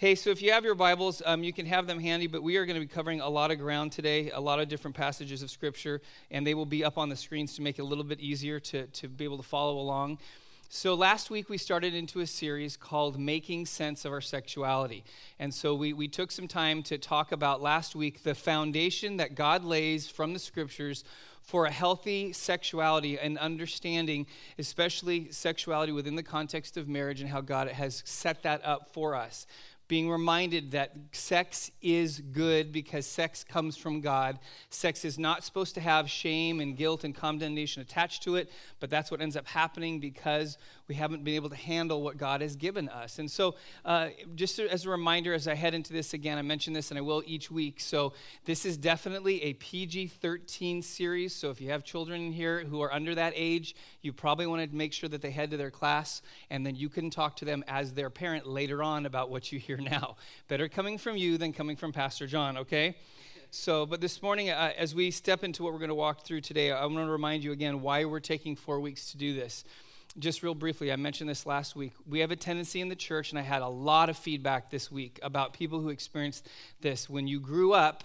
Hey, so if you have your Bibles, um, you can have them handy, but we are going to be covering a lot of ground today, a lot of different passages of Scripture, and they will be up on the screens to make it a little bit easier to, to be able to follow along. So, last week we started into a series called Making Sense of Our Sexuality. And so, we, we took some time to talk about last week the foundation that God lays from the Scriptures for a healthy sexuality and understanding, especially sexuality within the context of marriage and how God has set that up for us being reminded that sex is good because sex comes from God. Sex is not supposed to have shame and guilt and condemnation attached to it, but that's what ends up happening because we haven't been able to handle what God has given us. And so, uh, just as a reminder, as I head into this again, I mention this and I will each week. So, this is definitely a PG 13 series. So, if you have children here who are under that age, you probably want to make sure that they head to their class and then you can talk to them as their parent later on about what you hear now. Better coming from you than coming from Pastor John, okay? So, but this morning, uh, as we step into what we're going to walk through today, I want to remind you again why we're taking four weeks to do this just real briefly, I mentioned this last week. We have a tendency in the church, and I had a lot of feedback this week about people who experienced this. When you grew up,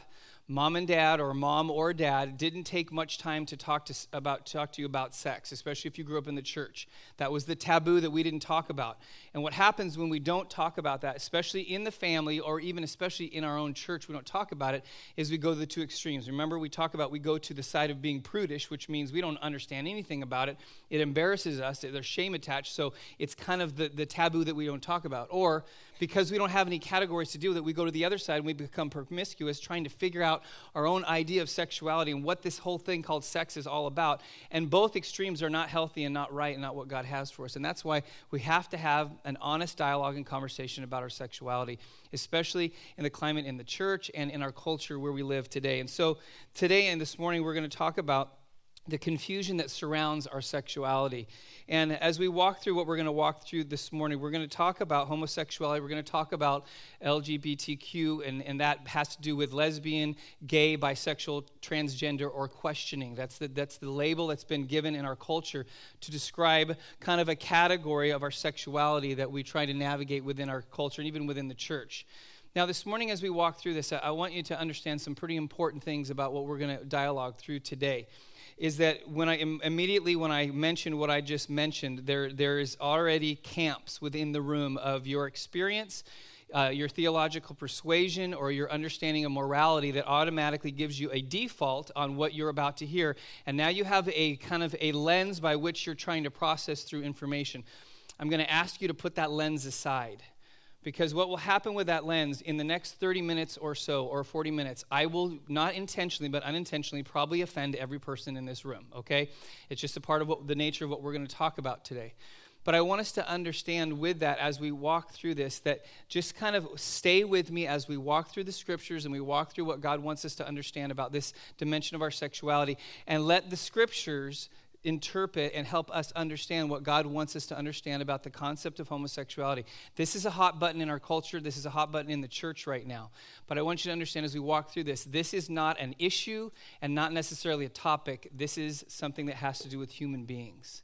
mom and dad or mom or dad didn't take much time to talk to about talk to you about sex especially if you grew up in the church. That was the taboo that we didn't talk about. And what happens when we don't talk about that especially in the family or even especially in our own church we don't talk about it is we go to the two extremes. Remember we talk about we go to the side of being prudish which means we don't understand anything about it. It embarrasses us. There's shame attached. So it's kind of the, the taboo that we don't talk about. Or because we don't have any categories to deal with it, we go to the other side and we become promiscuous, trying to figure out our own idea of sexuality and what this whole thing called sex is all about. And both extremes are not healthy and not right and not what God has for us. And that's why we have to have an honest dialogue and conversation about our sexuality, especially in the climate in the church and in our culture where we live today. And so today and this morning, we're going to talk about the confusion that surrounds our sexuality. And as we walk through what we're going to walk through this morning, we're going to talk about homosexuality, we're going to talk about LGBTQ, and, and that has to do with lesbian, gay, bisexual, transgender, or questioning. That's the, that's the label that's been given in our culture to describe kind of a category of our sexuality that we try to navigate within our culture and even within the church. Now, this morning, as we walk through this, I want you to understand some pretty important things about what we're going to dialogue through today is that when I immediately when I mention what I just mentioned, there there is already camps within the room of your experience, uh, your theological persuasion, or your understanding of morality that automatically gives you a default on what you're about to hear, and now you have a kind of a lens by which you're trying to process through information. I'm going to ask you to put that lens aside because what will happen with that lens in the next 30 minutes or so, or 40 minutes, I will not intentionally, but unintentionally, probably offend every person in this room, okay? It's just a part of what, the nature of what we're going to talk about today. But I want us to understand with that as we walk through this that just kind of stay with me as we walk through the scriptures and we walk through what God wants us to understand about this dimension of our sexuality and let the scriptures interpret and help us understand what God wants us to understand about the concept of homosexuality. This is a hot button in our culture. This is a hot button in the church right now. But I want you to understand as we walk through this, this is not an issue and not necessarily a topic. This is something that has to do with human beings.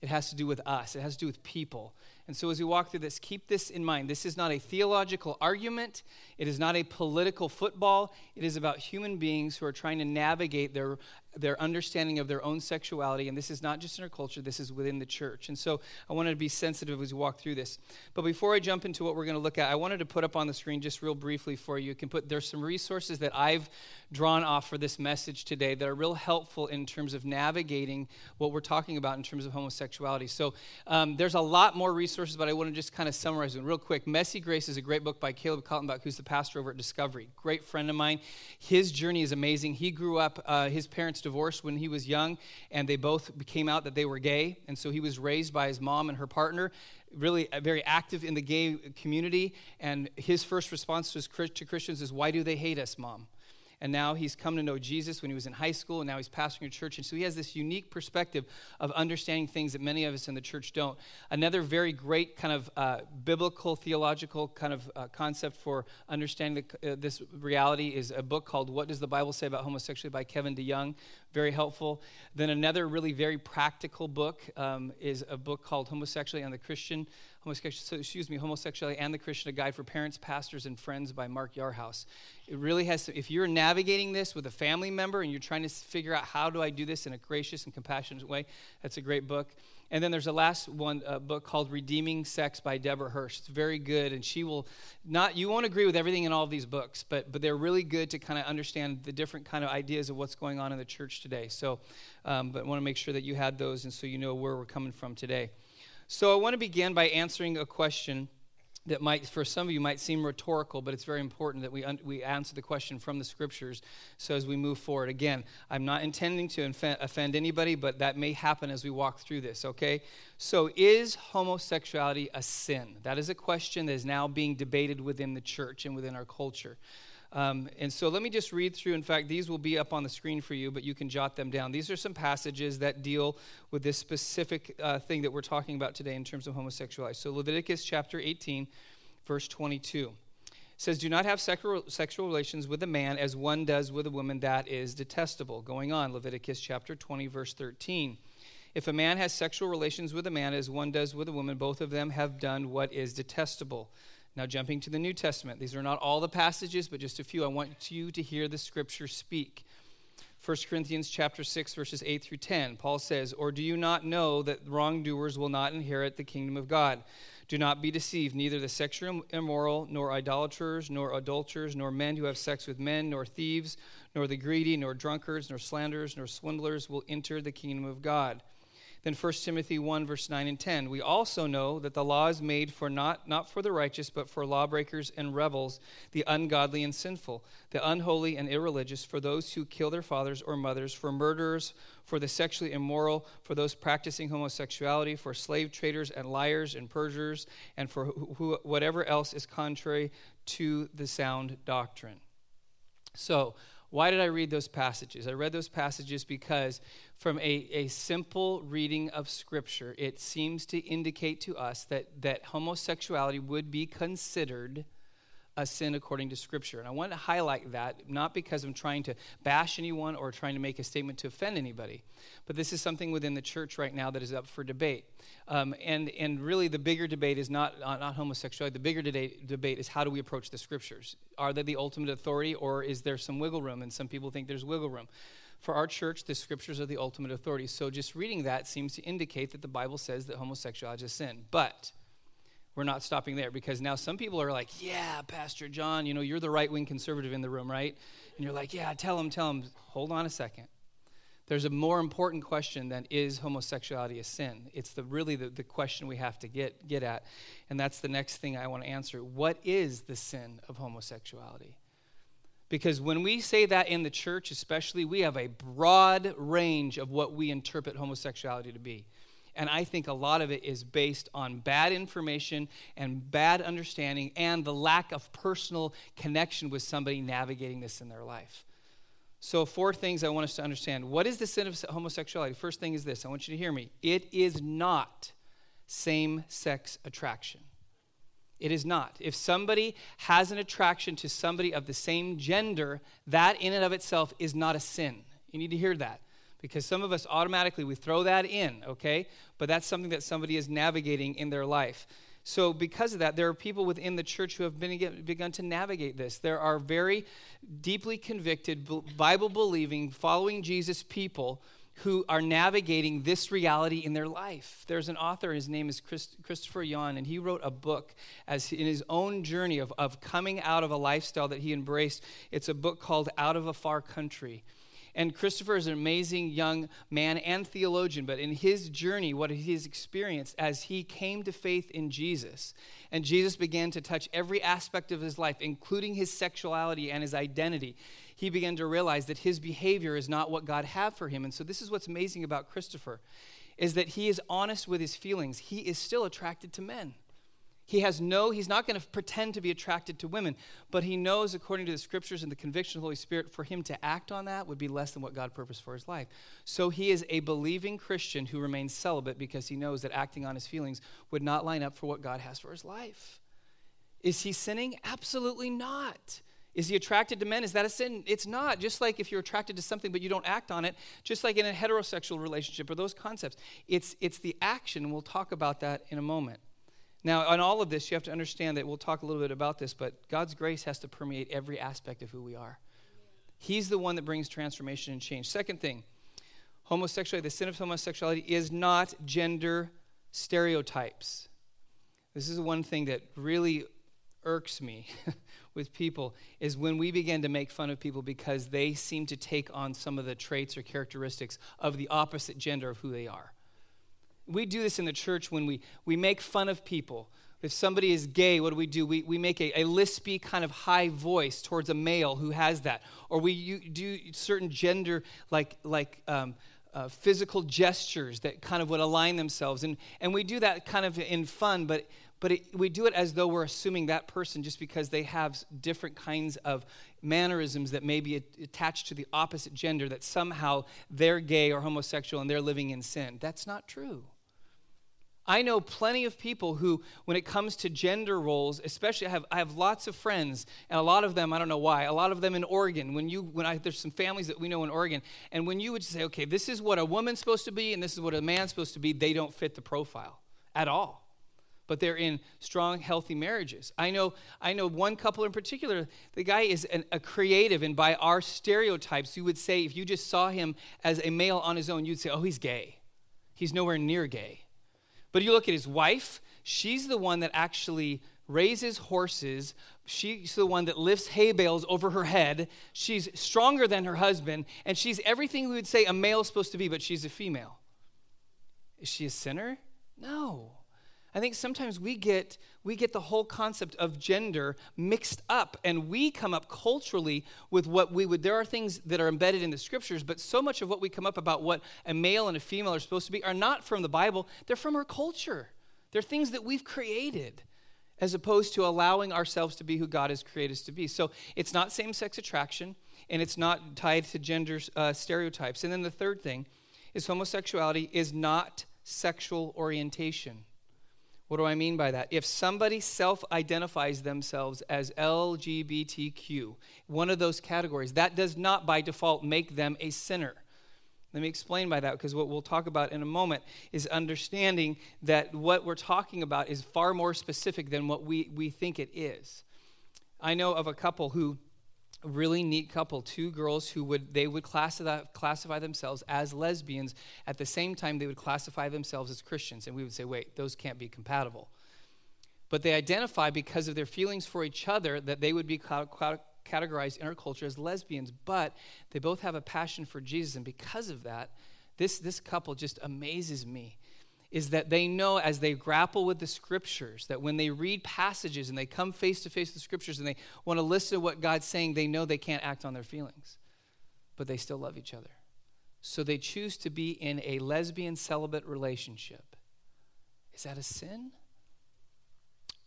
It has to do with us, it has to do with people. And so, as we walk through this, keep this in mind. This is not a theological argument. It is not a political football. It is about human beings who are trying to navigate their their understanding of their own sexuality. And this is not just in our culture, this is within the church. And so I wanted to be sensitive as we walk through this. But before I jump into what we're going to look at, I wanted to put up on the screen just real briefly for you. Can put there's some resources that I've drawn off for this message today that are real helpful in terms of navigating what we're talking about in terms of homosexuality. So um, there's a lot more resources, but I want to just kind of summarize them real quick. Messy Grace is a great book by Caleb Kaltenbach, who's the pastor over at Discovery. Great friend of mine. His journey is amazing. He grew up, uh, his parents divorced when he was young, and they both came out that they were gay. And so he was raised by his mom and her partner, really very active in the gay community. And his first response to Christians is, Why do they hate us, mom? And now he's come to know Jesus when he was in high school, and now he's pastoring a church. And so he has this unique perspective of understanding things that many of us in the church don't. Another very great kind of uh, biblical, theological kind of uh, concept for understanding the, uh, this reality is a book called What Does the Bible Say About Homosexuality by Kevin DeYoung. Very helpful. Then another really very practical book um, is a book called Homosexuality and the Christian excuse me, homosexuality and the Christian, a guide for parents, pastors, and friends by Mark Yarhouse. It really has. to, if you're navigating this with a family member and you're trying to figure out how do I do this in a gracious and compassionate way, that's a great book. And then there's a last one a book called Redeeming Sex by Debra Hirsch. It's very good, and she will not. You won't agree with everything in all of these books, but but they're really good to kind of understand the different kind of ideas of what's going on in the church today. So, um, but want to make sure that you had those, and so you know where we're coming from today. So I want to begin by answering a question that might, for some of you, might seem rhetorical, but it's very important that we, un- we answer the question from the scriptures. So as we move forward, again, I'm not intending to inf- offend anybody, but that may happen as we walk through this, okay? So is homosexuality a sin? That is a question that is now being debated within the church and within our culture. Um, and so let me just read through. In fact, these will be up on the screen for you, but you can jot them down. These are some passages that deal with this specific uh, thing that we're talking about today in terms of homosexuality. So Leviticus chapter 18, verse 22 says, Do not have sexual, sexual relations with a man as one does with a woman, that is detestable. Going on, Leviticus chapter 20, verse 13. If a man has sexual relations with a man as one does with a woman, both of them have done what is detestable. Now, jumping to the New Testament, these are not all the passages, but just a few. I want you to hear the scripture speak. 1 Corinthians chapter 6 verses 8 through 10. Paul says, "Or do you not know that wrongdoers will not inherit the kingdom of God? Do not be deceived, neither the sexually immoral, nor idolaters, nor adulterers, nor men who have sex with men, nor thieves, nor the greedy, nor drunkards, nor slanderers, nor swindlers will enter the kingdom of God." Then 1 Timothy 1, verse 9 and 10. We also know that the law is made for not, not for the righteous, but for lawbreakers and rebels, the ungodly and sinful, the unholy and irreligious, for those who kill their fathers or mothers, for murderers, for the sexually immoral, for those practicing homosexuality, for slave traders and liars and perjurers, and for who, whatever else is contrary to the sound doctrine. So, why did I read those passages? I read those passages because, from a, a simple reading of Scripture, it seems to indicate to us that, that homosexuality would be considered a sin according to Scripture. And I want to highlight that, not because I'm trying to bash anyone or trying to make a statement to offend anybody, but this is something within the church right now that is up for debate. Um, and, and really, the bigger debate is not, uh, not homosexuality. The bigger debate, debate is how do we approach the Scriptures? Are they the ultimate authority, or is there some wiggle room? And some people think there's wiggle room. For our church, the scriptures are the ultimate authority. So just reading that seems to indicate that the Bible says that homosexuality is sin. But we're not stopping there because now some people are like, yeah, Pastor John, you know, you're the right wing conservative in the room, right? And you're like, yeah, tell him, tell him. Hold on a second. There's a more important question than is homosexuality a sin? It's the really the, the question we have to get, get at. And that's the next thing I want to answer. What is the sin of homosexuality? Because when we say that in the church, especially, we have a broad range of what we interpret homosexuality to be. And I think a lot of it is based on bad information and bad understanding and the lack of personal connection with somebody navigating this in their life. So, four things I want us to understand. What is the sin of homosexuality? First thing is this I want you to hear me. It is not same sex attraction. It is not. If somebody has an attraction to somebody of the same gender, that in and of itself is not a sin. You need to hear that because some of us automatically we throw that in, okay? But that's something that somebody is navigating in their life. So, because of that, there are people within the church who have been, begun to navigate this. There are very deeply convicted, Bible believing, following Jesus people who are navigating this reality in their life. There's an author, his name is Chris, Christopher Yuan, and he wrote a book as in his own journey of, of coming out of a lifestyle that he embraced. It's a book called Out of a Far Country. And Christopher is an amazing young man and theologian, but in his journey, what he has experienced as he came to faith in Jesus, and Jesus began to touch every aspect of his life, including his sexuality and his identity, he began to realize that his behavior is not what God had for him. And so this is what's amazing about Christopher is that he is honest with his feelings. He is still attracted to men. He has no, he's not going to pretend to be attracted to women, but he knows, according to the scriptures and the conviction of the Holy Spirit, for him to act on that would be less than what God purposed for his life. So he is a believing Christian who remains celibate because he knows that acting on his feelings would not line up for what God has for his life. Is he sinning? Absolutely not. Is he attracted to men? Is that a sin? It's not. Just like if you're attracted to something but you don't act on it, just like in a heterosexual relationship or those concepts. It's, it's the action, and we'll talk about that in a moment. Now, on all of this, you have to understand that we'll talk a little bit about this, but God's grace has to permeate every aspect of who we are. He's the one that brings transformation and change. Second thing, homosexuality, the sin of homosexuality is not gender stereotypes. This is one thing that really irks me with people is when we begin to make fun of people because they seem to take on some of the traits or characteristics of the opposite gender of who they are. We do this in the church when we, we make fun of people. If somebody is gay, what do we do? We, we make a, a lispy kind of high voice towards a male who has that. Or we do certain gender, like, like um, uh, physical gestures that kind of would align themselves. And, and we do that kind of in fun, but, but it, we do it as though we're assuming that person just because they have different kinds of mannerisms that may be attached to the opposite gender, that somehow they're gay or homosexual and they're living in sin. That's not true. I know plenty of people who, when it comes to gender roles, especially I have, I have lots of friends, and a lot of them, I don't know why, a lot of them in Oregon. When you, when I, there's some families that we know in Oregon, and when you would say, okay, this is what a woman's supposed to be, and this is what a man's supposed to be, they don't fit the profile at all. But they're in strong, healthy marriages. I know, I know one couple in particular. The guy is an, a creative, and by our stereotypes, you would say if you just saw him as a male on his own, you'd say, oh, he's gay. He's nowhere near gay but you look at his wife, she's the one that actually raises horses. She's the one that lifts hay bales over her head. She's stronger than her husband, and she's everything we would say a male is supposed to be, but she's a female. Is she a sinner? No. I think sometimes we get we get the whole concept of gender mixed up and we come up culturally with what we would there are things that are embedded in the scriptures but so much of what we come up about what a male and a female are supposed to be are not from the Bible. They're from our culture. They're things that we've created as opposed to allowing ourselves to be who God has created us to be. So it's not same-sex attraction and it's not tied to gender uh, stereotypes. And then the third thing is homosexuality is not sexual orientation what do I mean by that? If somebody self identifies themselves as LGBTQ, one of those categories, that does not by default make them a sinner. Let me explain by that because what we'll talk about in a moment is understanding that what we're talking about is far more specific than what we, we think it is. I know of a couple who really neat couple two girls who would they would classify, classify themselves as lesbians. At the same time they would classify themselves as christians. And we would say wait those can't be compatible. But they identify because of their feelings for each other that they would be categorized in our culture as lesbians. But they both have a passion for jesus. And because of that this, this couple just amazes me is that they know as they grapple with the scriptures that when they read passages and they come face to face with the scriptures and they want to listen to what God's saying, they know they can't act on their feelings, but they still love each other. So they choose to be in a lesbian celibate relationship. Is that a sin?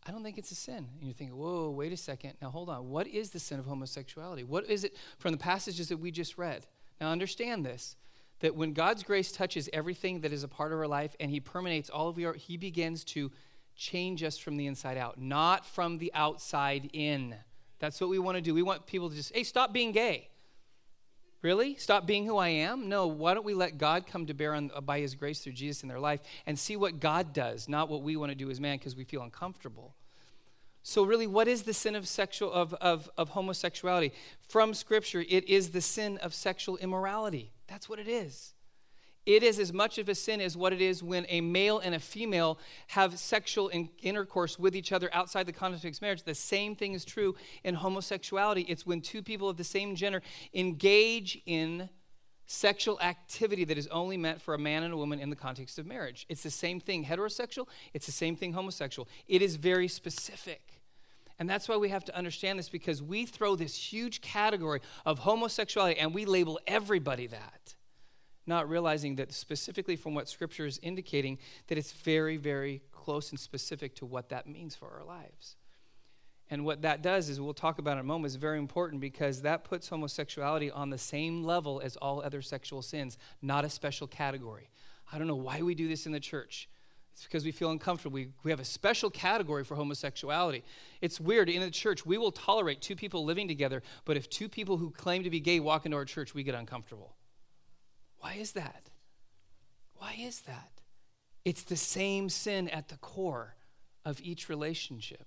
I don't think it's a sin. And you're thinking, whoa, wait a second. Now hold on. What is the sin of homosexuality? What is it from the passages that we just read? Now understand this that when God's grace touches everything that is a part of our life and He permeates all of your, He begins to change us from the inside out, not from the outside in. That's what we want to do. We want people to just, hey, stop being gay. Really? Stop being who I am? No, why don't we let God come to bear on, uh, by His grace through Jesus in their life and see what God does, not what we want to do as man because we feel uncomfortable. So, really, what is the sin of sexual of, of, of homosexuality? From Scripture, it is the sin of sexual immorality. That's what it is. It is as much of a sin as what it is when a male and a female have sexual in- intercourse with each other outside the context of marriage. The same thing is true in homosexuality. It's when two people of the same gender engage in sexual activity that is only meant for a man and a woman in the context of marriage. It's the same thing heterosexual, it's the same thing homosexual. It is very specific. And that's why we have to understand this because we throw this huge category of homosexuality and we label everybody that, not realizing that specifically from what Scripture is indicating, that it's very, very close and specific to what that means for our lives. And what that does is, we'll talk about it in a moment, is very important because that puts homosexuality on the same level as all other sexual sins, not a special category. I don't know why we do this in the church. It's because we feel uncomfortable. We, we have a special category for homosexuality. It's weird. In the church, we will tolerate two people living together, but if two people who claim to be gay walk into our church, we get uncomfortable. Why is that? Why is that? It's the same sin at the core of each relationship.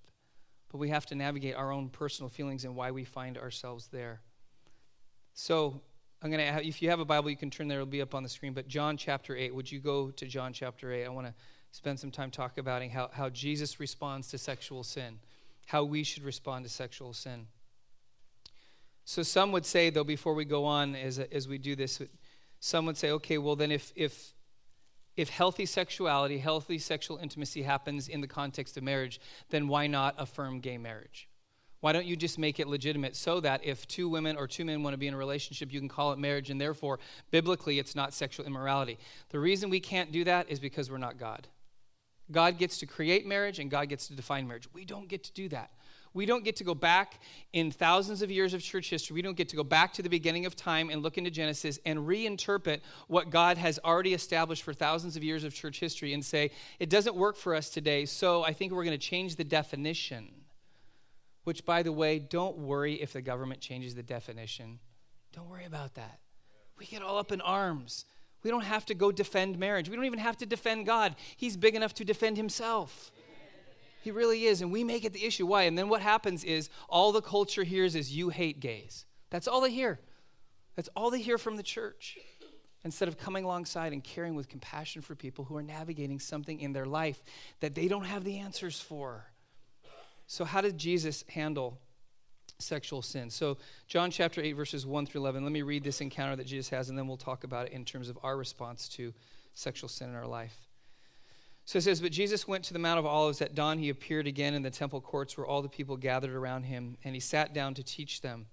But we have to navigate our own personal feelings and why we find ourselves there. So, I'm going to if you have a Bible, you can turn there, it'll be up on the screen. But John chapter 8, would you go to John chapter 8? I want to spend some time talking about how, how Jesus responds to sexual sin, how we should respond to sexual sin. So, some would say, though, before we go on as, as we do this, some would say, okay, well, then if, if if healthy sexuality, healthy sexual intimacy happens in the context of marriage, then why not affirm gay marriage? Why don't you just make it legitimate so that if two women or two men want to be in a relationship, you can call it marriage, and therefore, biblically, it's not sexual immorality? The reason we can't do that is because we're not God. God gets to create marriage and God gets to define marriage. We don't get to do that. We don't get to go back in thousands of years of church history. We don't get to go back to the beginning of time and look into Genesis and reinterpret what God has already established for thousands of years of church history and say, it doesn't work for us today, so I think we're going to change the definition. Which, by the way, don't worry if the government changes the definition. Don't worry about that. We get all up in arms. We don't have to go defend marriage. We don't even have to defend God. He's big enough to defend himself. He really is. And we make it the issue. Why? And then what happens is all the culture hears is you hate gays. That's all they hear. That's all they hear from the church. Instead of coming alongside and caring with compassion for people who are navigating something in their life that they don't have the answers for. So, how did Jesus handle sexual sin? So, John chapter 8, verses 1 through 11. Let me read this encounter that Jesus has, and then we'll talk about it in terms of our response to sexual sin in our life. So it says, But Jesus went to the Mount of Olives. At dawn, he appeared again in the temple courts where all the people gathered around him, and he sat down to teach them.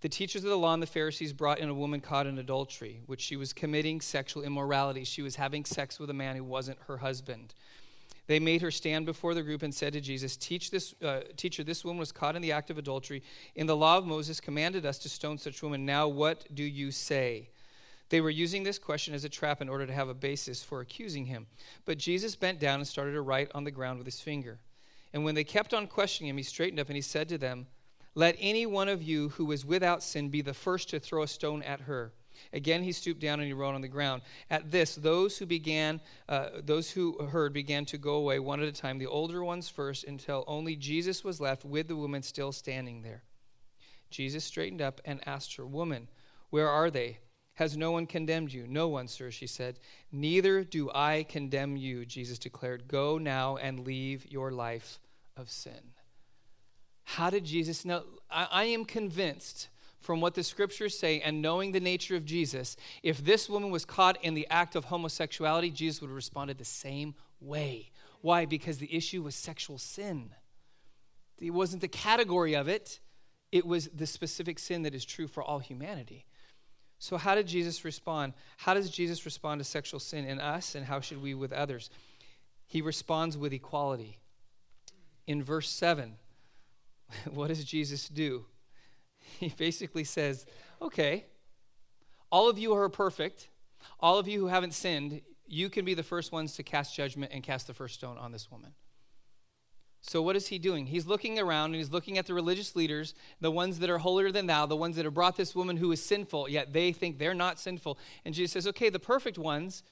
The teachers of the law and the Pharisees brought in a woman caught in adultery, which she was committing sexual immorality. She was having sex with a man who wasn't her husband. They made her stand before the group and said to Jesus, Teach this, uh, Teacher, this woman was caught in the act of adultery. In the law of Moses commanded us to stone such woman. Now what do you say? They were using this question as a trap in order to have a basis for accusing him. But Jesus bent down and started to write on the ground with his finger. And when they kept on questioning him, he straightened up and he said to them, Let any one of you who is without sin be the first to throw a stone at her. Again, he stooped down and he wrote on the ground. At this, those who began, uh, those who heard, began to go away one at a time. The older ones first, until only Jesus was left with the woman still standing there. Jesus straightened up and asked her, "Woman, where are they? Has no one condemned you? No one, sir, she said. Neither do I condemn you, Jesus declared. Go now and leave your life of sin. How did Jesus know? I, I am convinced from what the scriptures say and knowing the nature of Jesus, if this woman was caught in the act of homosexuality, Jesus would have responded the same way. Why? Because the issue was sexual sin. It wasn't the category of it, it was the specific sin that is true for all humanity. So, how did Jesus respond? How does Jesus respond to sexual sin in us, and how should we with others? He responds with equality. In verse 7, what does Jesus do? He basically says, Okay, all of you are perfect. All of you who haven't sinned, you can be the first ones to cast judgment and cast the first stone on this woman. So, what is he doing? He's looking around and he's looking at the religious leaders, the ones that are holier than thou, the ones that have brought this woman who is sinful, yet they think they're not sinful. And Jesus says, okay, the perfect ones,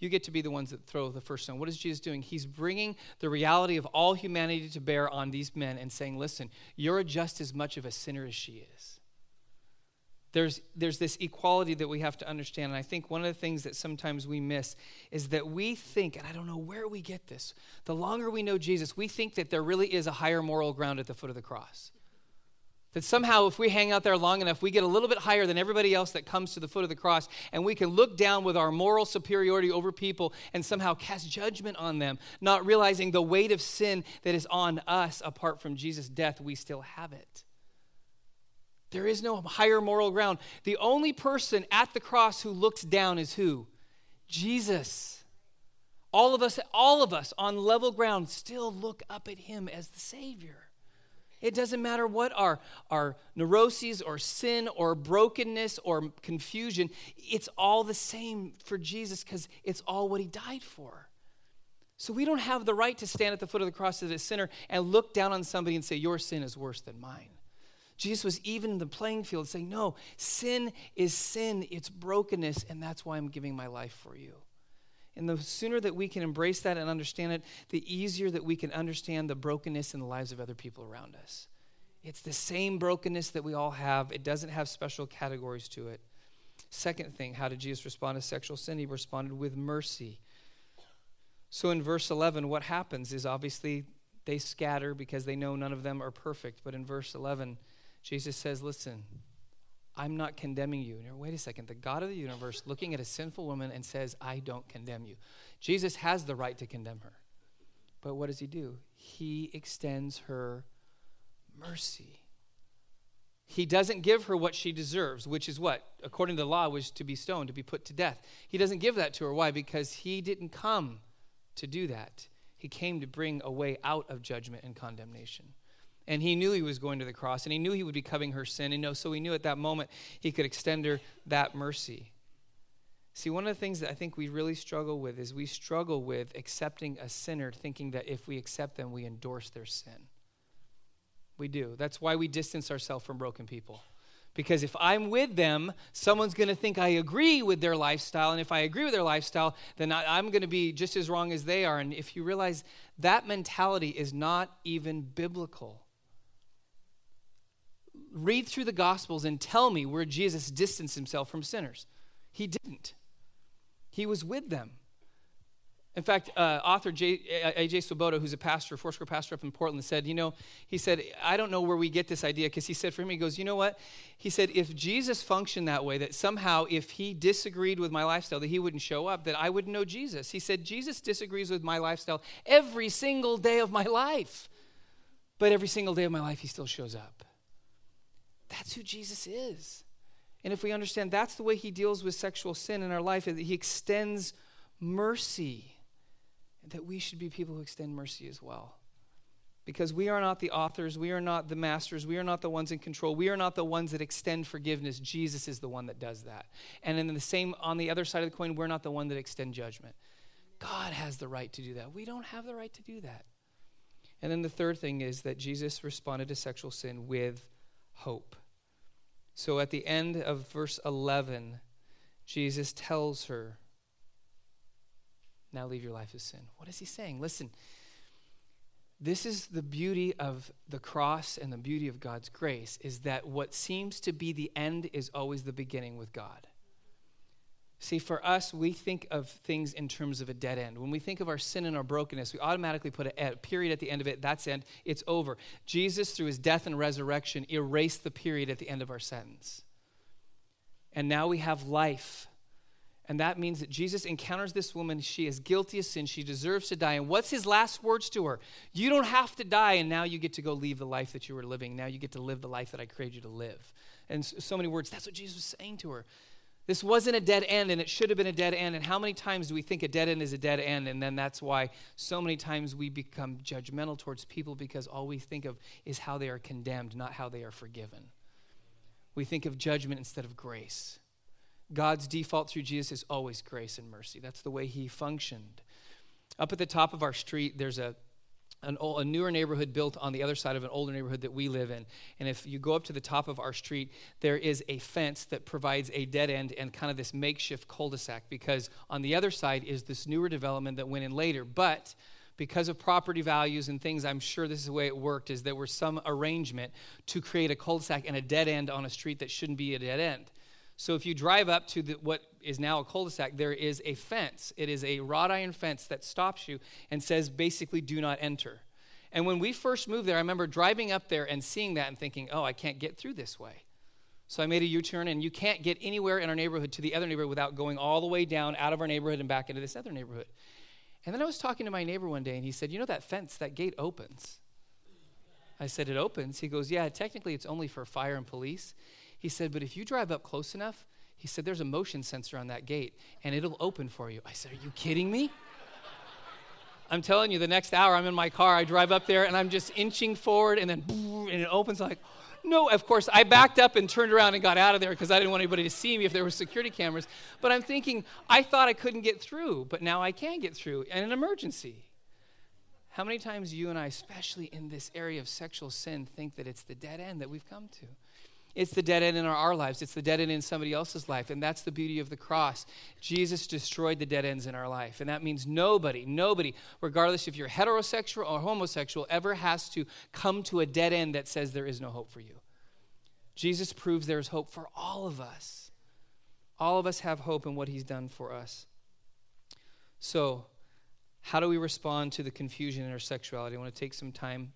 you get to be the ones that throw the first stone. What is Jesus doing? He's bringing the reality of all humanity to bear on these men and saying, listen, you're just as much of a sinner as she is there's, there's this equality that we have to understand. And I think one of the things that sometimes we miss is that we think, and I don't know where we get this, the longer we know Jesus, we think that there really is a higher moral ground at the foot of the cross. That somehow, if we hang out there long enough, we get a little bit higher than everybody else that comes to the foot of the cross, and we can look down with our moral superiority over people and somehow cast judgment on them, not realizing the weight of sin that is on us apart from Jesus' death, we still have it. There is no higher moral ground. The only person at the cross who looks down is who? Jesus. All of us, all of us on level ground still look up at him as the Savior. It doesn't matter what our, our neuroses or sin or brokenness or confusion, it's all the same for Jesus because it's all what he died for. So we don't have the right to stand at the foot of the cross as a sinner and look down on somebody and say, Your sin is worse than mine. Jesus was even in the playing field saying, No, sin is sin, it's brokenness, and that's why I'm giving my life for you. And the sooner that we can embrace that and understand it, the easier that we can understand the brokenness in the lives of other people around us. It's the same brokenness that we all have, it doesn't have special categories to it. Second thing, how did Jesus respond to sexual sin? He responded with mercy. So in verse 11, what happens is obviously they scatter because they know none of them are perfect. But in verse 11, Jesus says, Listen, I'm not condemning you. And you're, wait a second, the God of the universe looking at a sinful woman and says, I don't condemn you. Jesus has the right to condemn her. But what does he do? He extends her mercy. He doesn't give her what she deserves, which is what, according to the law, was to be stoned, to be put to death. He doesn't give that to her. Why? Because he didn't come to do that. He came to bring a way out of judgment and condemnation. And he knew he was going to the cross, and he knew he would be covering her sin. And so he knew at that moment he could extend her that mercy. See, one of the things that I think we really struggle with is we struggle with accepting a sinner, thinking that if we accept them, we endorse their sin. We do. That's why we distance ourselves from broken people. Because if I'm with them, someone's going to think I agree with their lifestyle. And if I agree with their lifestyle, then I, am going to be just as wrong as they are. And if you realize that mentality is not even biblical, read through the Gospels and tell me where Jesus distanced himself from sinners. He didn't, he was with them. In fact, uh, author A.J. Swoboda, who's a pastor, Foursquare pastor up in Portland, said, You know, he said, I don't know where we get this idea because he said, for him, he goes, You know what? He said, if Jesus functioned that way, that somehow if he disagreed with my lifestyle, that he wouldn't show up, that I wouldn't know Jesus. He said, Jesus disagrees with my lifestyle every single day of my life. But every single day of my life, he still shows up. That's who Jesus is. And if we understand that's the way he deals with sexual sin in our life, that he extends mercy that we should be people who extend mercy as well. Because we are not the authors, we are not the masters, we are not the ones in control, we are not the ones that extend forgiveness. Jesus is the one that does that. And in the same, on the other side of the coin, we're not the one that extend judgment. God has the right to do that. We don't have the right to do that. And then the third thing is that Jesus responded to sexual sin with hope. So at the end of verse 11, Jesus tells her, now leave your life of sin. What is he saying? Listen, this is the beauty of the cross and the beauty of God's grace is that what seems to be the end is always the beginning with God. See, for us, we think of things in terms of a dead end. When we think of our sin and our brokenness, we automatically put a period at the end of it. That's end. It's over. Jesus, through his death and resurrection, erased the period at the end of our sentence. And now we have life and that means that Jesus encounters this woman. She is guilty of sin. She deserves to die. And what's his last words to her? You don't have to die, and now you get to go leave the life that you were living. Now you get to live the life that I created you to live. And so many words. That's what Jesus was saying to her. This wasn't a dead end, and it should have been a dead end. And how many times do we think a dead end is a dead end? And then that's why so many times we become judgmental towards people because all we think of is how they are condemned, not how they are forgiven. We think of judgment instead of grace. God's default through Jesus is always grace and mercy. That's the way he functioned. Up at the top of our street, there's a an old, a newer neighborhood built on the other side of an older neighborhood that we live in. And if you go up to the top of our street, there is a fence that provides a dead end and kind of this makeshift cul-de-sac because on the other side is this newer development that went in later. But because of property values and things, I'm sure this is the way it worked, is there was some arrangement to create a cul-de-sac and a dead end on a street that shouldn't be a dead end. So if you drive up to the, what is now a cul-de-sac, there is a fence. It is a wrought iron fence that stops you and says basically, do not enter. And when we first moved there, I remember driving up there and seeing that and thinking, oh, I can't get through this way. So I made a U turn, and you can't get anywhere in our neighborhood to the other neighborhood without going all the way down out of our neighborhood and back into this other neighborhood. And then I was talking to my neighbor one day, and he said, You know that fence, that gate opens. I said, It opens? He goes, Yeah, technically it's only for fire and police. He said, But if you drive up close enough, he said, There's a motion sensor on that gate and it'll open for you. I said, Are you kidding me? I'm telling you, the next hour I'm in my car, I drive up there and I'm just inching forward and then and it opens like, no, of course, I backed up and turned around and got out of there because I didn't want anybody to see me if there were security cameras. But I'm thinking, I thought I couldn't get through, but now I can get through in an emergency. How many times you and I, especially in this area of sexual sin, think that it's the dead end that we've come to? It's the dead end in our, lives. It's the dead end in somebody else's life. And that's the beauty of the cross. Jesus destroyed the dead ends in our life. And that means nobody, nobody, regardless if you're heterosexual or homosexual, ever has to come to a dead end that says there is no hope for you. Jesus proves there's hope for all of us. All of us have hope in what he's done for us. So, how do we respond to the confusion in our sexuality? I want to take some time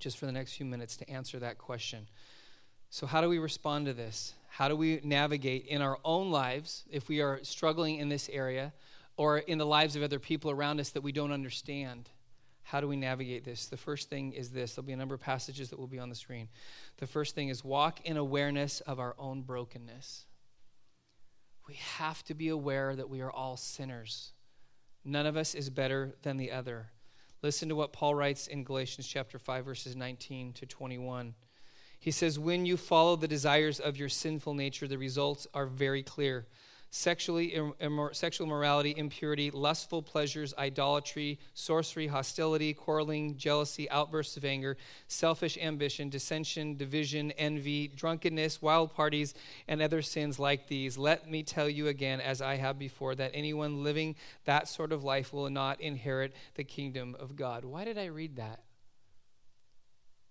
just for the next few minutes to answer that question. So, how do we respond to this? How do we navigate in our own lives if we are struggling in this area or in the lives of other people around us that we don't understand? How do we navigate this? The first thing is this there'll be a number of passages that will be on the screen. The first thing is walk in awareness of our own brokenness. We have to be aware that we are all sinners. None of us is better than the other. Listen to what Paul writes in Galatians chapter 5 verses 19 to 21. He says, "When you follow the desires of your sinful nature, the results are very clear sexually immor- sexual immorality, impurity, lustful pleasures, idolatry, sorcery, hostility, quarreling, jealousy, outbursts of anger, selfish ambition, dissension, division, envy, drunkenness, wild parties, and other sins like these. Let me tell you again, as I have before, that anyone living that sort of life will not inherit the kingdom of God. Why did I read that?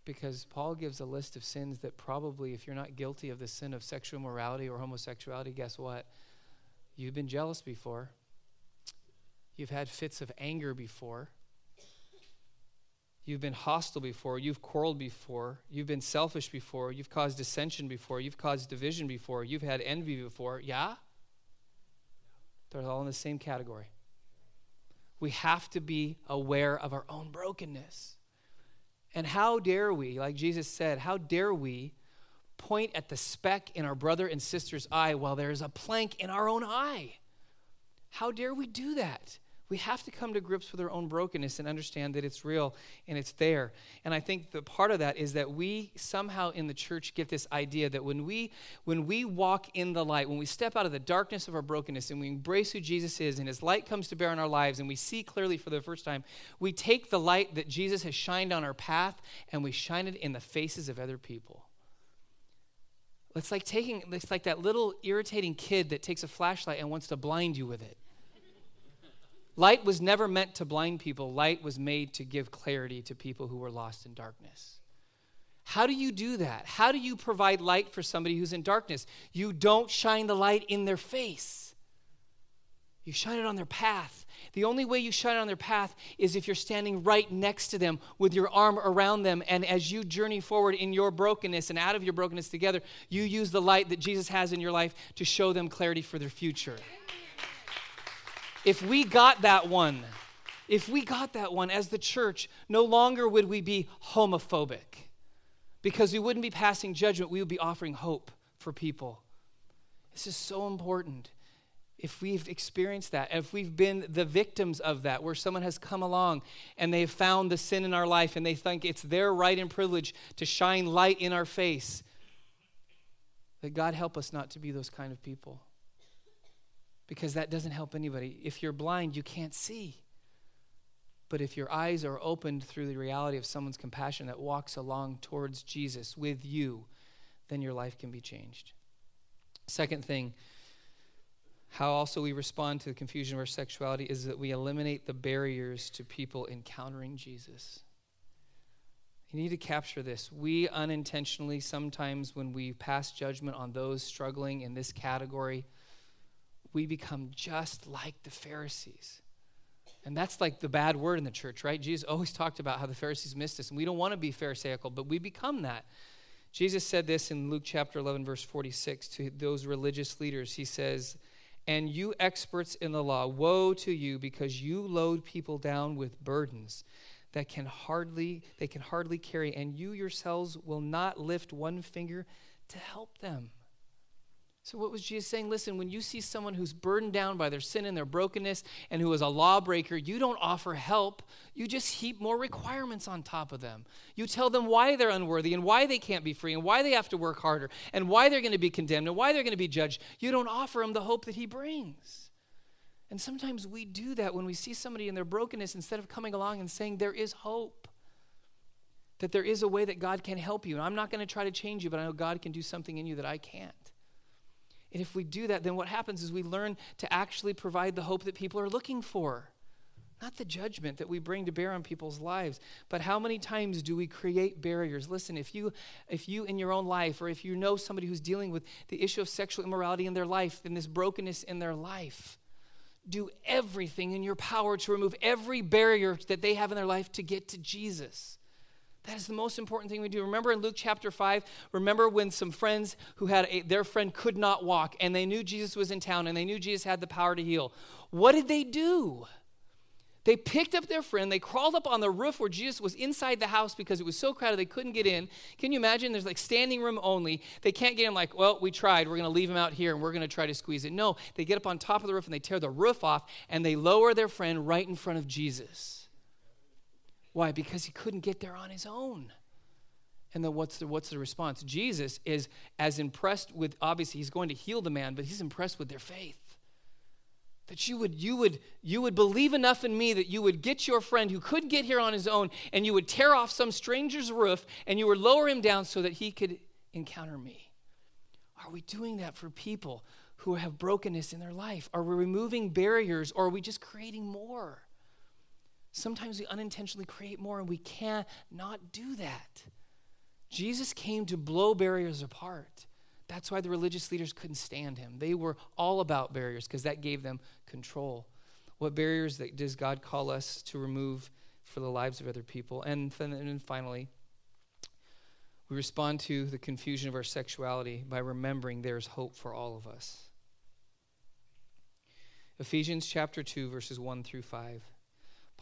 Because Paul gives a list of sins that probably, if you're not guilty of the sin of sexual morality or homosexuality, guess what? You've been jealous before. You've had fits of anger before. You've been hostile before. You've quarreled before. You've been selfish before. You've caused dissension before. You've caused division before. You've had envy before. Yeah? They're all in the same category. We have to be aware of our own brokenness. And how dare we, like Jesus said, how dare we point at the speck in our brother and sister's eye while there is a plank in our own eye. How dare we do that? We have to come to grips with our own brokenness and understand that it's real and it's there. And I think the part of that is that we somehow in the church get this idea that when we when we walk in the light, when we step out of the darkness of our brokenness and we embrace who Jesus is and his light comes to bear in our lives and we see clearly for the first time, we take the light that Jesus has shined on our path and we shine it in the faces of other people. It's like taking, it's like that little irritating kid that takes a flashlight and wants to blind you with it. Light was never meant to blind people, light was made to give clarity to people who were lost in darkness. How do you do that? How do you provide light for somebody who's in darkness? You don't shine the light in their face, you shine it on their path. The only way you shine it on their path is if you're standing right next to them with your arm around them. And as you journey forward in your brokenness and out of your brokenness together, you use the light that Jesus has in your life to show them clarity for their future. If we got that one, if we got that one as the church, no longer would we be homophobic because we wouldn't be passing judgment, we would be offering hope for people. This is so important if we've experienced that, if we've been the victims of that, where someone has come along and they've found the sin in our life and they think it's their right and privilege to shine light in our face, that God help us not to be those kind of people. Because that doesn't help anybody. If you're blind, you can't see. But if your eyes are opened through the reality of someone's compassion that walks along towards Jesus with you, then your life can be changed. Second thing, how also we respond to the confusion of our sexuality is that we eliminate the barriers to people encountering Jesus. You need to capture this. We unintentionally, sometimes when we pass judgment on those struggling in this category, we become just like the Pharisees. And that's like the bad word in the church, right? Jesus always talked about how the Pharisees missed us, and we don't want to be Pharisaical, but we become that. Jesus said this in Luke chapter 11, verse 46 to those religious leaders. He says, and you experts in the law, woe to you because you load people down with burdens that can hardly they can hardly carry and you yourselves will not lift one finger to help them. So, what was Jesus saying? Listen, when you see someone who's burdened down by their sin and their brokenness and who is a lawbreaker, you don't offer help. You just heap more requirements on top of them. You tell them why they're unworthy and why they can't be free and why they have to work harder and why they're going to be condemned and why they're going to be judged. You don't offer them the hope that He brings. And sometimes we do that when we see somebody in their brokenness instead of coming along and saying, There is hope. that there is a way that God can help you. And I'm not going to try to change you, but I know God can do something in you that I can't. And if we do that, then what happens is we learn to actually provide the hope that people are looking for. Not the judgment that we bring to bear on people's lives, but how many times do we create barriers? Listen, if you if you in your own life or if you know somebody who's dealing with the issue of sexual immorality in their life and this brokenness in their life, do everything in your power to remove every barrier that they have in their life to get to Jesus. That is the most important thing we do. Remember in Luke chapter 5, remember when some friends who had a, their friend could not walk and they knew Jesus was in town and they knew Jesus had the power to heal. What did they do? They picked up their friend, they crawled up on the roof where Jesus was inside the house because it was so crowded they couldn't get in. Can you imagine? There's like standing room only. They can't get in, like, well, we tried. We're going to leave him out here and we're going to try to squeeze it. No, they get up on top of the roof and they tear the roof off and they lower their friend right in front of Jesus. Why? Because he couldn't get there on his own. And then what's the, what's the response? Jesus is as impressed with, obviously, he's going to heal the man, but he's impressed with their faith that you would you would you would believe enough in me that you would get your friend who couldn't get here on his own and you would tear off some stranger's roof and you would lower him down so that he could encounter me are we doing that for people who have brokenness in their life are we removing barriers or are we just creating more sometimes we unintentionally create more and we can't not do that jesus came to blow barriers apart that's why the religious leaders couldn't stand him. They were all about barriers because that gave them control. What barriers that does God call us to remove for the lives of other people? And, and finally, we respond to the confusion of our sexuality by remembering there's hope for all of us. Ephesians chapter 2, verses 1 through 5.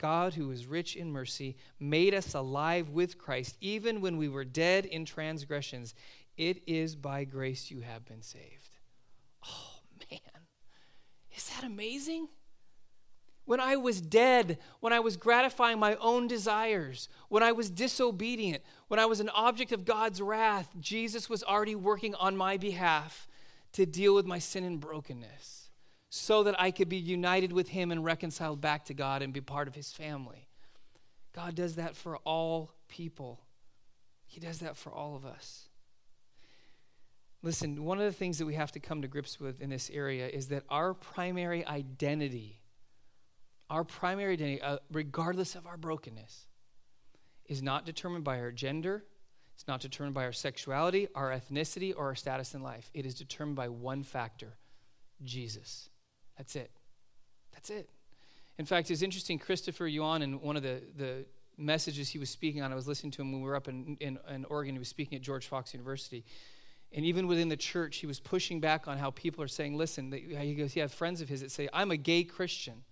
God, who is rich in mercy, made us alive with Christ, even when we were dead in transgressions. It is by grace you have been saved. Oh, man. Is that amazing? When I was dead, when I was gratifying my own desires, when I was disobedient, when I was an object of God's wrath, Jesus was already working on my behalf to deal with my sin and brokenness so that I could be united with Him and reconciled back to God and be part of His family. God does that for all people, He does that for all of us. Listen, one of the things that we have to come to grips with in this area is that our primary identity, our primary identity, uh, regardless of our brokenness, is not determined by our gender, it's not determined by our sexuality, our ethnicity, or our status in life. It is determined by one factor Jesus. That's it. That's it. In fact, it's interesting, Christopher Yuan, in one of the, the messages he was speaking on, I was listening to him when we were up in, in, in Oregon. He was speaking at George Fox University. And even within the church, he was pushing back on how people are saying, listen, he goes, he has friends of his that say, I'm a gay Christian. And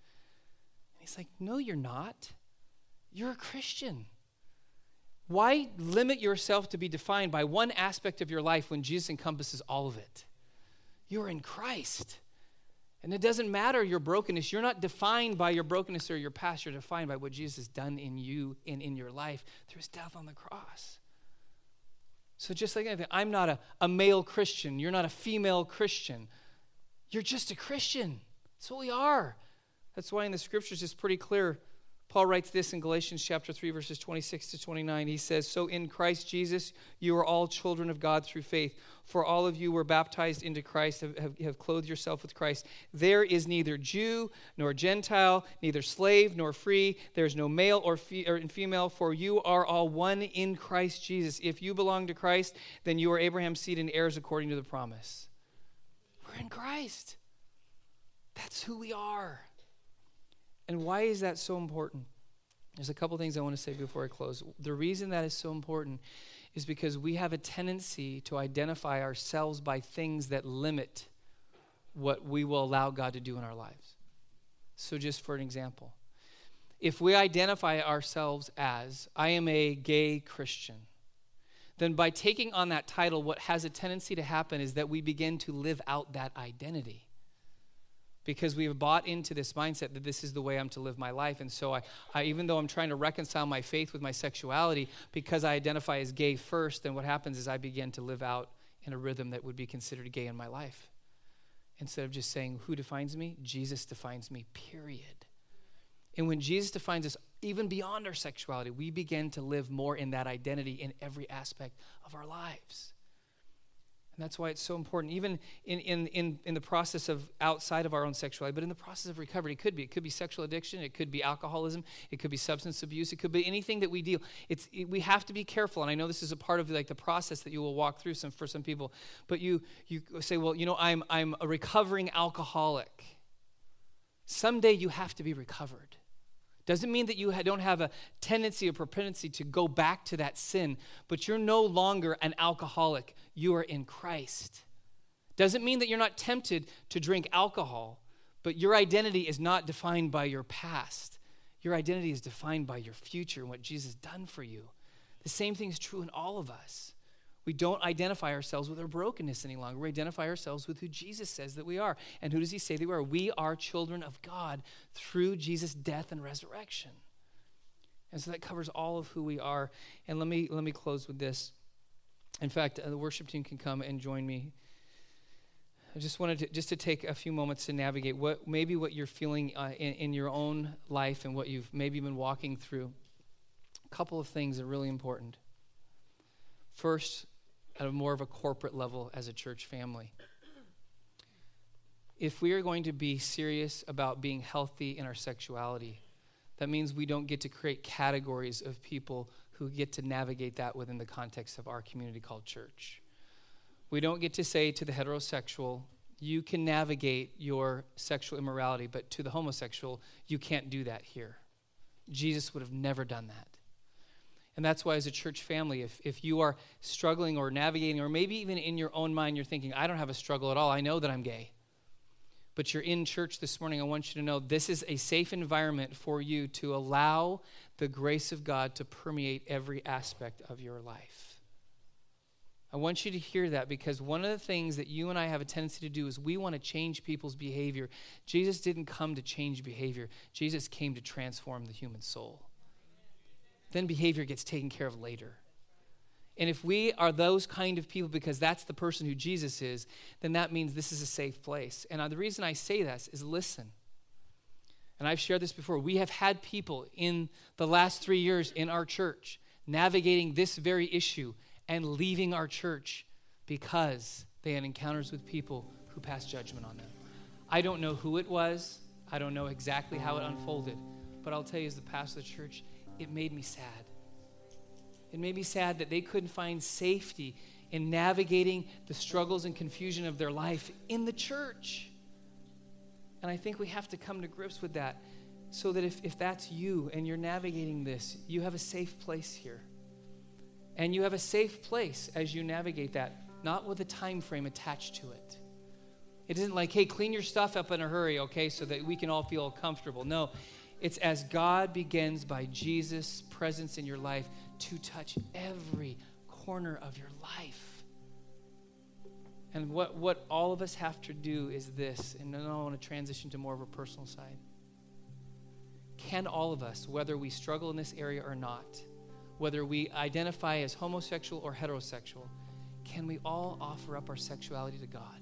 he's like, no, you're not. You're a Christian. Why limit yourself to be defined by one aspect of your life when Jesus encompasses all of it? You're in Christ. And it doesn't matter your brokenness. You're not defined by your brokenness or your past. You're defined by what Jesus has done in you and in your life through his death on the cross. So, just like anything, I'm not a, a male Christian. You're not a female Christian. You're just a Christian. That's what we are. That's why in the scriptures it's pretty clear Paul writes this in Galatians chapter 3 verses 26 to 29. He says, "So in Christ Jesus you are all children of God through faith, for all of you were baptized into Christ, have, have, have clothed yourself with Christ. There is neither Jew nor Gentile, neither slave nor free, there is no male or, fe- or female, for you are all one in Christ Jesus. If you belong to Christ, then you are Abraham's seed and heirs according to the promise." We're in Christ. That's who we are. And why is that so important? There's a couple things I want to say before I close. The reason that is so important is because we have a tendency to identify ourselves by things that limit what we will allow God to do in our lives. So, just for an example, if we identify ourselves as, I am a gay Christian, then by taking on that title, what has a tendency to happen is that we begin to live out that identity. Because we have bought into this mindset that this is the way I'm to live my life. And so, I, I, even though I'm trying to reconcile my faith with my sexuality, because I identify as gay first, then what happens is I begin to live out in a rhythm that would be considered gay in my life. Instead of just saying, Who defines me? Jesus defines me, period. And when Jesus defines us even beyond our sexuality, we begin to live more in that identity in every aspect of our lives. And that's why it's so important, even in, in, in, in the process of outside of our own sexuality, but in the process of recovery, it could be. It could be sexual addiction, it could be alcoholism, it could be substance abuse, it could be anything that we deal. It's, it, we have to be careful, and I know this is a part of like the process that you will walk through some, for some people, but you, you say, well, you know, I'm, I'm a recovering alcoholic. Someday you have to be recovered. Doesn't mean that you don't have a tendency or propensity to go back to that sin, but you're no longer an alcoholic. You are in Christ. Doesn't mean that you're not tempted to drink alcohol, but your identity is not defined by your past. Your identity is defined by your future and what Jesus has done for you. The same thing is true in all of us. We don't identify ourselves with our brokenness any longer. We identify ourselves with who Jesus says that we are. And who does he say that we are? We are children of God through Jesus' death and resurrection. And so that covers all of who we are. And let me let me close with this. In fact, uh, the worship team can come and join me. I just wanted to just to take a few moments to navigate what maybe what you're feeling uh, in, in your own life and what you've maybe been walking through. A couple of things are really important. First, at a more of a corporate level as a church family. If we are going to be serious about being healthy in our sexuality, that means we don't get to create categories of people who get to navigate that within the context of our community called church. We don't get to say to the heterosexual, you can navigate your sexual immorality, but to the homosexual, you can't do that here. Jesus would have never done that. And that's why, as a church family, if, if you are struggling or navigating, or maybe even in your own mind, you're thinking, I don't have a struggle at all, I know that I'm gay. But you're in church this morning, I want you to know this is a safe environment for you to allow the grace of God to permeate every aspect of your life. I want you to hear that because one of the things that you and I have a tendency to do is we want to change people's behavior. Jesus didn't come to change behavior, Jesus came to transform the human soul then behavior gets taken care of later. And if we are those kind of people because that's the person who Jesus is, then that means this is a safe place. And uh, the reason I say this is listen. And I've shared this before. We have had people in the last three years in our church navigating this very issue and leaving our church because they had encounters with people who passed judgment on them. I don't know who it was, I don't know exactly how it unfolded, but I'll tell you, as the pastor of the church, it made me sad. It made me sad that they couldn't find safety in navigating the struggles and confusion of their life in the church. And I think we have to come to grips with that so that if, if that's you and you're navigating this, you have a safe place here. And you have a safe place as you navigate that, not with a time frame attached to it. It isn't like, hey, clean your stuff up in a hurry, okay, so that we can all feel comfortable. No, it's as God begins by Jesus' presence in your life to touch every corner of your life. And what, what all of us have to do is this, and then I want to transition to more of a personal side. Can all of us, whether we struggle in this area or not, whether we identify as homosexual or heterosexual, can we all offer up our sexuality to God?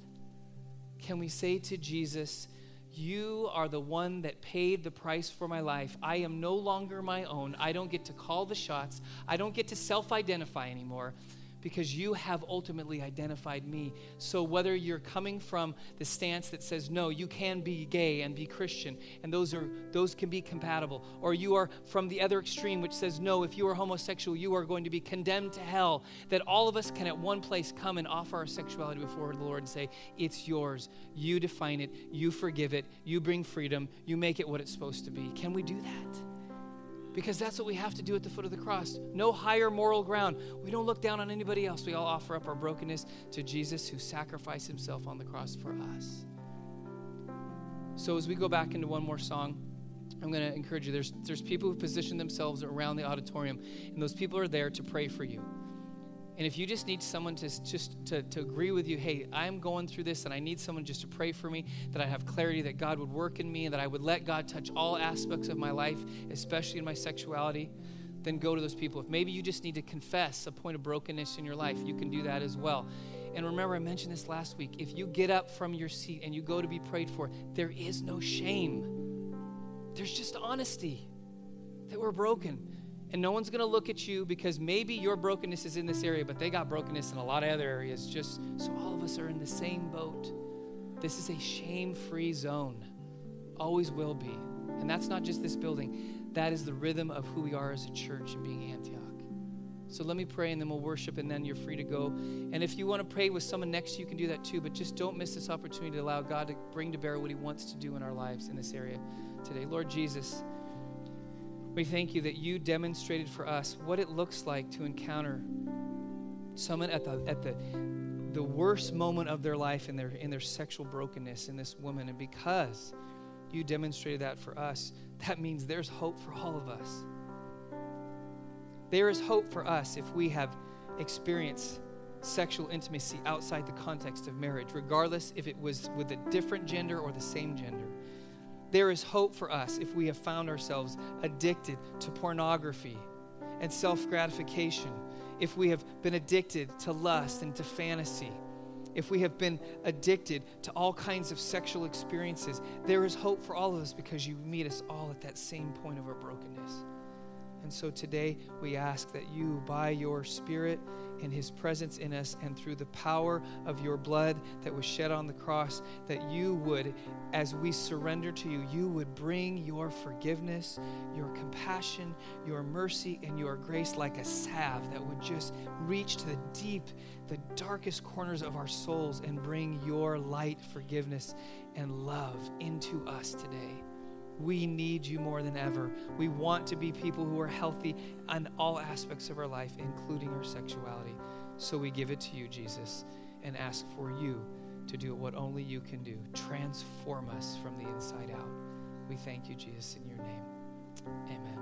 Can we say to Jesus, you are the one that paid the price for my life. I am no longer my own. I don't get to call the shots. I don't get to self identify anymore because you have ultimately identified me. So, whether you're coming from the stance that says, no, you can be gay and be Christian, and those, are, those can be compatible, or you are from the other extreme, which says, no, if you are homosexual, you are going to be condemned to hell, that all of us can at one place come and offer our sexuality before the Lord and say, it's yours. You define it, you forgive it, you bring freedom, you make it what it's supposed to be. Can we do that? Because that's what we have to do at the foot of the cross. No higher moral ground. We don't look down on anybody else. We all offer up our brokenness to Jesus who sacrificed himself on the cross for us. So as we go back into one more song, I'm going to encourage you. There's, there's people who position themselves around the auditorium, and those people are there to pray for you. And if you just need someone to just to, to agree with you, hey, I'm going through this and I need someone just to pray for me, that I have clarity that God would work in me and that I would let God touch all aspects of my life, especially in my sexuality, then go to those people. If maybe you just need to confess a point of brokenness in your life, you can do that as well. And remember, I mentioned this last week. If you get up from your seat and you go to be prayed for, there is no shame. There's just honesty that we're broken. And no one's going to look at you because maybe your brokenness is in this area, but they got brokenness in a lot of other areas. Just so all of us are in the same boat. This is a shame free zone, always will be. And that's not just this building, that is the rhythm of who we are as a church and being Antioch. So let me pray and then we'll worship and then you're free to go. And if you want to pray with someone next you can do that too. But just don't miss this opportunity to allow God to bring to bear what He wants to do in our lives in this area today. Lord Jesus, we thank you that you demonstrated for us what it looks like to encounter someone at the at the the worst moment of their life in their in their sexual brokenness in this woman. And because you demonstrated that for us that means there's hope for all of us. There is hope for us if we have experienced sexual intimacy outside the context of marriage regardless if it was with a different gender or the same gender there is hope for us if we have found ourselves addicted to pornography and self gratification, if we have been addicted to lust and to fantasy, if we have been addicted to all kinds of sexual experiences. There is hope for all of us because you meet us all at that same point of our brokenness. And so today we ask that you, by your Spirit and His presence in us, and through the power of your blood that was shed on the cross, that you would, as we surrender to you, you would bring your forgiveness, your compassion, your mercy, and your grace like a salve that would just reach to the deep, the darkest corners of our souls and bring your light, forgiveness, and love into us today. We need you more than ever. We want to be people who are healthy on all aspects of our life, including our sexuality. So we give it to you, Jesus, and ask for you to do what only you can do. Transform us from the inside out. We thank you, Jesus, in your name.